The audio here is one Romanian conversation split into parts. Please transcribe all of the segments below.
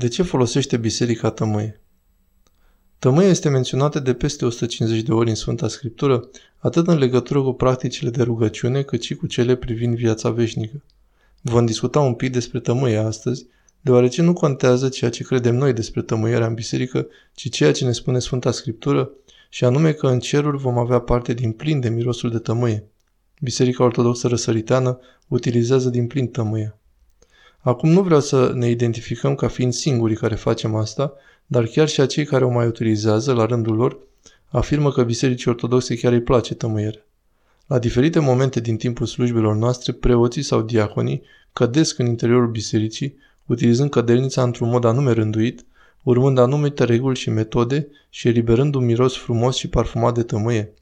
De ce folosește biserica tămâie? Tămâia este menționată de peste 150 de ori în Sfânta Scriptură, atât în legătură cu practicile de rugăciune, cât și cu cele privind viața veșnică. Vom discuta un pic despre tămâie astăzi, deoarece nu contează ceea ce credem noi despre tămâierea în biserică, ci ceea ce ne spune Sfânta Scriptură, și anume că în cerul vom avea parte din plin de mirosul de tămâie. Biserica Ortodoxă Răsăriteană utilizează din plin tămâia. Acum nu vreau să ne identificăm ca fiind singurii care facem asta, dar chiar și acei care o mai utilizează, la rândul lor, afirmă că bisericii ortodoxe chiar îi place tămâierea. La diferite momente din timpul slujbelor noastre, preoții sau diaconii cădesc în interiorul bisericii, utilizând cădelnița într-un mod anume rânduit, urmând anumite reguli și metode și eliberând un miros frumos și parfumat de tămâie.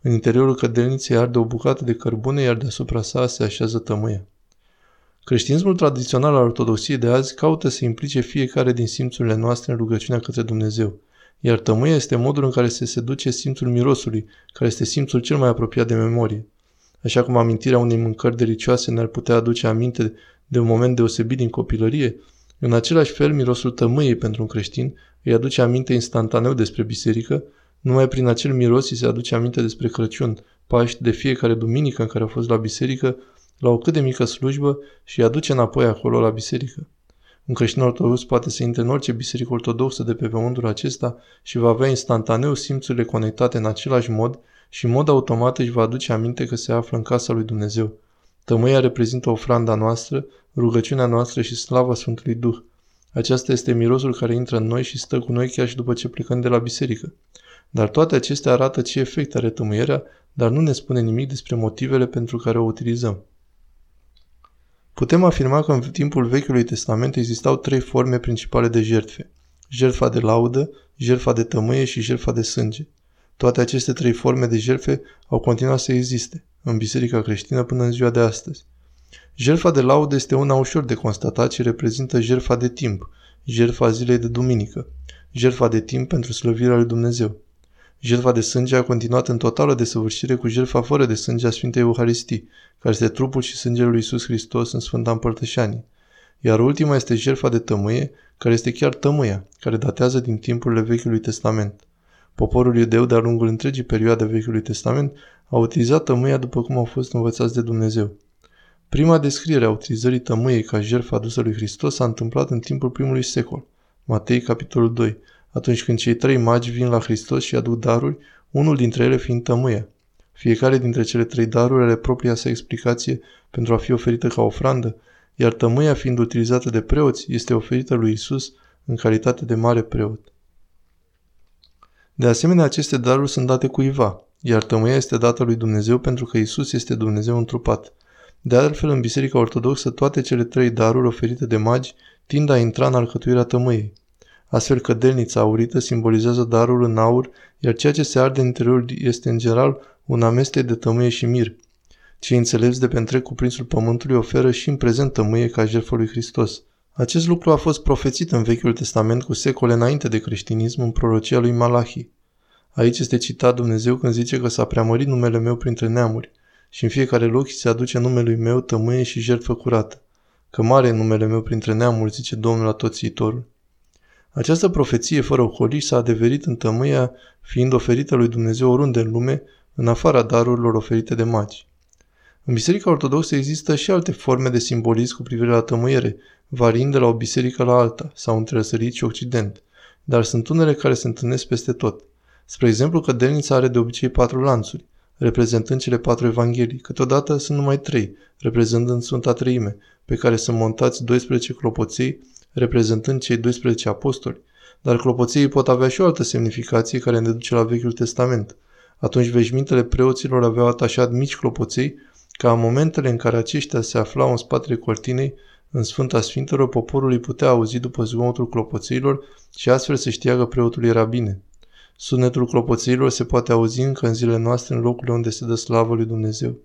În interiorul cădelniței arde o bucată de cărbune, iar deasupra sa se așează tămâia. Creștinismul tradițional al ortodoxiei de azi caută să implice fiecare din simțurile noastre în rugăciunea către Dumnezeu, iar tămâia este modul în care se seduce simțul mirosului, care este simțul cel mai apropiat de memorie. Așa cum amintirea unei mâncări delicioase ne-ar putea aduce aminte de un moment deosebit din copilărie, în același fel mirosul tămâiei pentru un creștin îi aduce aminte instantaneu despre biserică, numai prin acel miros îi se aduce aminte despre Crăciun, Paști, de fiecare duminică în care a fost la biserică la o cât de mică slujbă și îi aduce înapoi acolo la biserică. Un creștin ortodox poate să intre în orice biserică ortodoxă de pe pământul acesta și va avea instantaneu simțurile conectate în același mod și în mod automat își va aduce aminte că se află în casa lui Dumnezeu. Tămâia reprezintă ofranda noastră, rugăciunea noastră și slava Sfântului Duh. Aceasta este mirosul care intră în noi și stă cu noi chiar și după ce plecăm de la biserică. Dar toate acestea arată ce efect are tămâierea, dar nu ne spune nimic despre motivele pentru care o utilizăm. Putem afirma că în timpul Vechiului Testament existau trei forme principale de jertfe. Jertfa de laudă, jertfa de tămâie și jertfa de sânge. Toate aceste trei forme de jertfe au continuat să existe în biserica creștină până în ziua de astăzi. Jertfa de laudă este una ușor de constatat și reprezintă jertfa de timp, jertfa zilei de duminică, jertfa de timp pentru slăvirea lui Dumnezeu. Jertfa de sânge a continuat în totală desăvârșire cu jertfa fără de sânge a Sfintei Euharistii, care este trupul și sângele lui Isus Hristos în Sfânta Împărtășanie. Iar ultima este jertfa de tămâie, care este chiar tămâia, care datează din timpurile Vechiului Testament. Poporul iudeu de-a lungul întregii perioade Vechiului Testament a utilizat tămâia după cum au fost învățați de Dumnezeu. Prima descriere a utilizării tămâiei ca jertfă adusă lui Hristos s-a întâmplat în timpul primului secol. Matei, capitolul 2, atunci când cei trei magi vin la Hristos și aduc daruri, unul dintre ele fiind tămâia. Fiecare dintre cele trei daruri are propria sa explicație pentru a fi oferită ca ofrandă, iar tămâia fiind utilizată de preoți, este oferită lui Isus în calitate de mare preot. De asemenea, aceste daruri sunt date cuiva, iar tămâia este dată lui Dumnezeu pentru că Isus este Dumnezeu întrupat. De altfel, în Biserica Ortodoxă, toate cele trei daruri oferite de magi tind a intra în alcătuirea tămâiei. Astfel că delnița aurită simbolizează darul în aur, iar ceea ce se arde în interior este în general un amestec de tămâie și mir. Cei înțelepți de pe întreg cuprinsul pământului oferă și în prezent tămâie ca jertfă lui Hristos. Acest lucru a fost profețit în Vechiul Testament cu secole înainte de creștinism în prorocia lui Malachi. Aici este citat Dumnezeu când zice că s-a preamărit numele meu printre neamuri și în fiecare loc se aduce numele meu tămâie și jertfă curată. Că mare e numele meu printre neamuri, zice Domnul Atoțiitorul. Această profeție fără ocoliși s-a adeverit în tămâia fiind oferită lui Dumnezeu oriunde în lume, în afara darurilor oferite de magi. În Biserica Ortodoxă există și alte forme de simbolism cu privire la tămâiere, variind de la o biserică la alta, sau între răsărit și occident, dar sunt unele care se întâlnesc peste tot. Spre exemplu, că delnița are de obicei patru lanțuri, reprezentând cele patru evanghelii, câteodată sunt numai trei, reprezentând Sfânta Treime, pe care sunt montați 12 clopoței reprezentând cei 12 apostoli, dar clopoței pot avea și o altă semnificație care ne duce la Vechiul Testament. Atunci veșmintele preoților aveau atașat mici clopoței, ca în momentele în care aceștia se aflau în spatele cortinei, în Sfânta Sfintelor, poporul îi putea auzi după zgomotul clopoțeilor și astfel se știa că preotul era bine. Sunetul clopoțeilor se poate auzi încă în zilele noastre în locurile unde se dă slavă lui Dumnezeu.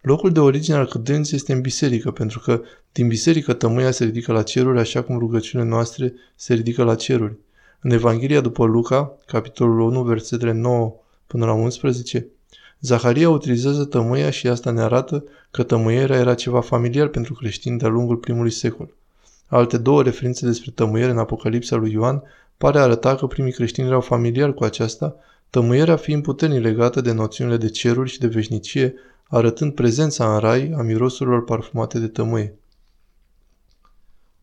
Locul de origine al cădenței este în biserică, pentru că din biserică tămâia se ridică la ceruri, așa cum rugăciunile noastre se ridică la ceruri. În Evanghelia după Luca, capitolul 1, versetele 9 până la 11, Zaharia utilizează tămâia și asta ne arată că tămâierea era ceva familiar pentru creștini de-a lungul primului secol. Alte două referințe despre tămâiere în Apocalipsa lui Ioan pare arăta că primii creștini erau familiari cu aceasta, tămâierea fiind puternic legată de noțiunile de ceruri și de veșnicie, arătând prezența în rai a mirosurilor parfumate de tămâie.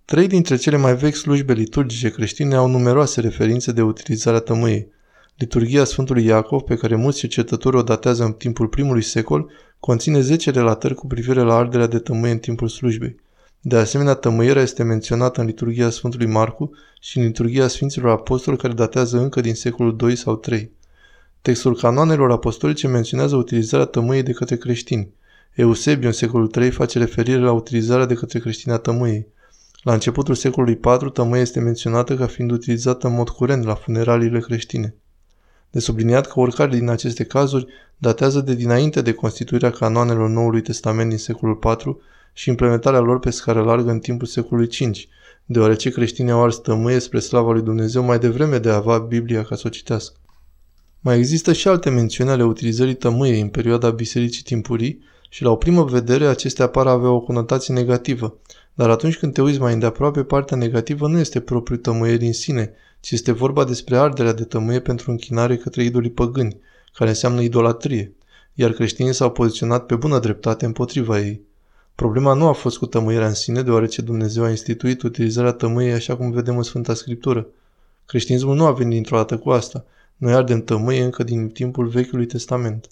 Trei dintre cele mai vechi slujbe liturgice creștine au numeroase referințe de utilizarea tămâiei. Liturgia Sfântului Iacov, pe care mulți cercetători o datează în timpul primului secol, conține 10 relatări cu privire la arderea de tămâie în timpul slujbei. De asemenea, tămâierea este menționată în liturgia Sfântului Marcu și în liturgia Sfinților Apostoli care datează încă din secolul 2 sau 3. Textul canoanelor apostolice menționează utilizarea tămâiei de către creștini. Eusebiu în secolul 3 face referire la utilizarea de către creștini a tămâiei. La începutul secolului IV, tămâia este menționată ca fiind utilizată în mod curent la funeraliile creștine. De subliniat că oricare din aceste cazuri datează de dinainte de constituirea canoanelor Noului Testament din secolul IV și implementarea lor pe scară largă în timpul secolului V, deoarece creștinii au ars tămâie spre slava lui Dumnezeu mai devreme de a avea Biblia ca să o citească. Mai există și alte mențiuni ale utilizării tămâiei în perioada bisericii timpurii și la o primă vedere acestea par avea o conotație negativă, dar atunci când te uiți mai îndeaproape, partea negativă nu este propriu tămâierii în sine, ci este vorba despre arderea de tămâie pentru închinare către idolii păgâni, care înseamnă idolatrie, iar creștinii s-au poziționat pe bună dreptate împotriva ei. Problema nu a fost cu tămâierea în sine, deoarece Dumnezeu a instituit utilizarea tămâiei așa cum vedem în Sfânta Scriptură. Creștinismul nu a venit dintr-o dată cu asta. Noi ardem tămâie încă din timpul Vechiului Testament.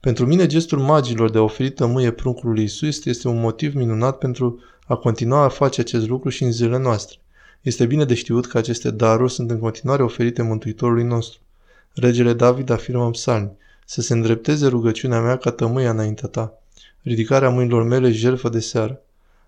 Pentru mine, gestul magilor de a oferi tămâie pruncului Isus este un motiv minunat pentru a continua a face acest lucru și în zilele noastre. Este bine de știut că aceste daruri sunt în continuare oferite Mântuitorului nostru. Regele David afirmă în psalmi, să se îndrepteze rugăciunea mea ca tămâia înaintea ta, ridicarea mâinilor mele jertfă de seară.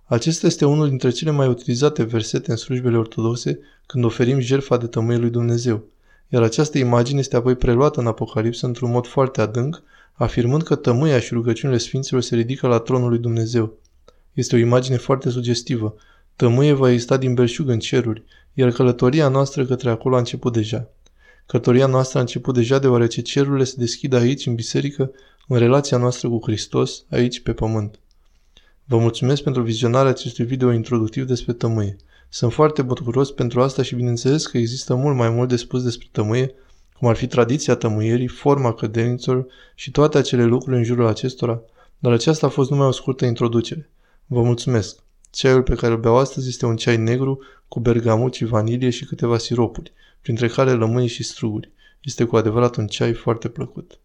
Acesta este unul dintre cele mai utilizate versete în slujbele ortodoxe când oferim jertfa de tămâie lui Dumnezeu, iar această imagine este apoi preluată în Apocalipsă într-un mod foarte adânc, afirmând că tămâia și rugăciunile Sfinților se ridică la tronul lui Dumnezeu. Este o imagine foarte sugestivă. Tămâie va exista din belșug în ceruri, iar călătoria noastră către acolo a început deja. Călătoria noastră a început deja deoarece cerurile se deschid aici, în biserică, în relația noastră cu Hristos, aici, pe pământ. Vă mulțumesc pentru vizionarea acestui video introductiv despre tămâie. Sunt foarte bucuros pentru asta și bineînțeles că există mult mai mult de spus despre tămâie, cum ar fi tradiția tămâierii, forma cădenițelor și toate acele lucruri în jurul acestora, dar aceasta a fost numai o scurtă introducere. Vă mulțumesc! Ceaiul pe care îl beau astăzi este un ceai negru cu bergamot și vanilie și câteva siropuri, printre care lămâi și struguri. Este cu adevărat un ceai foarte plăcut.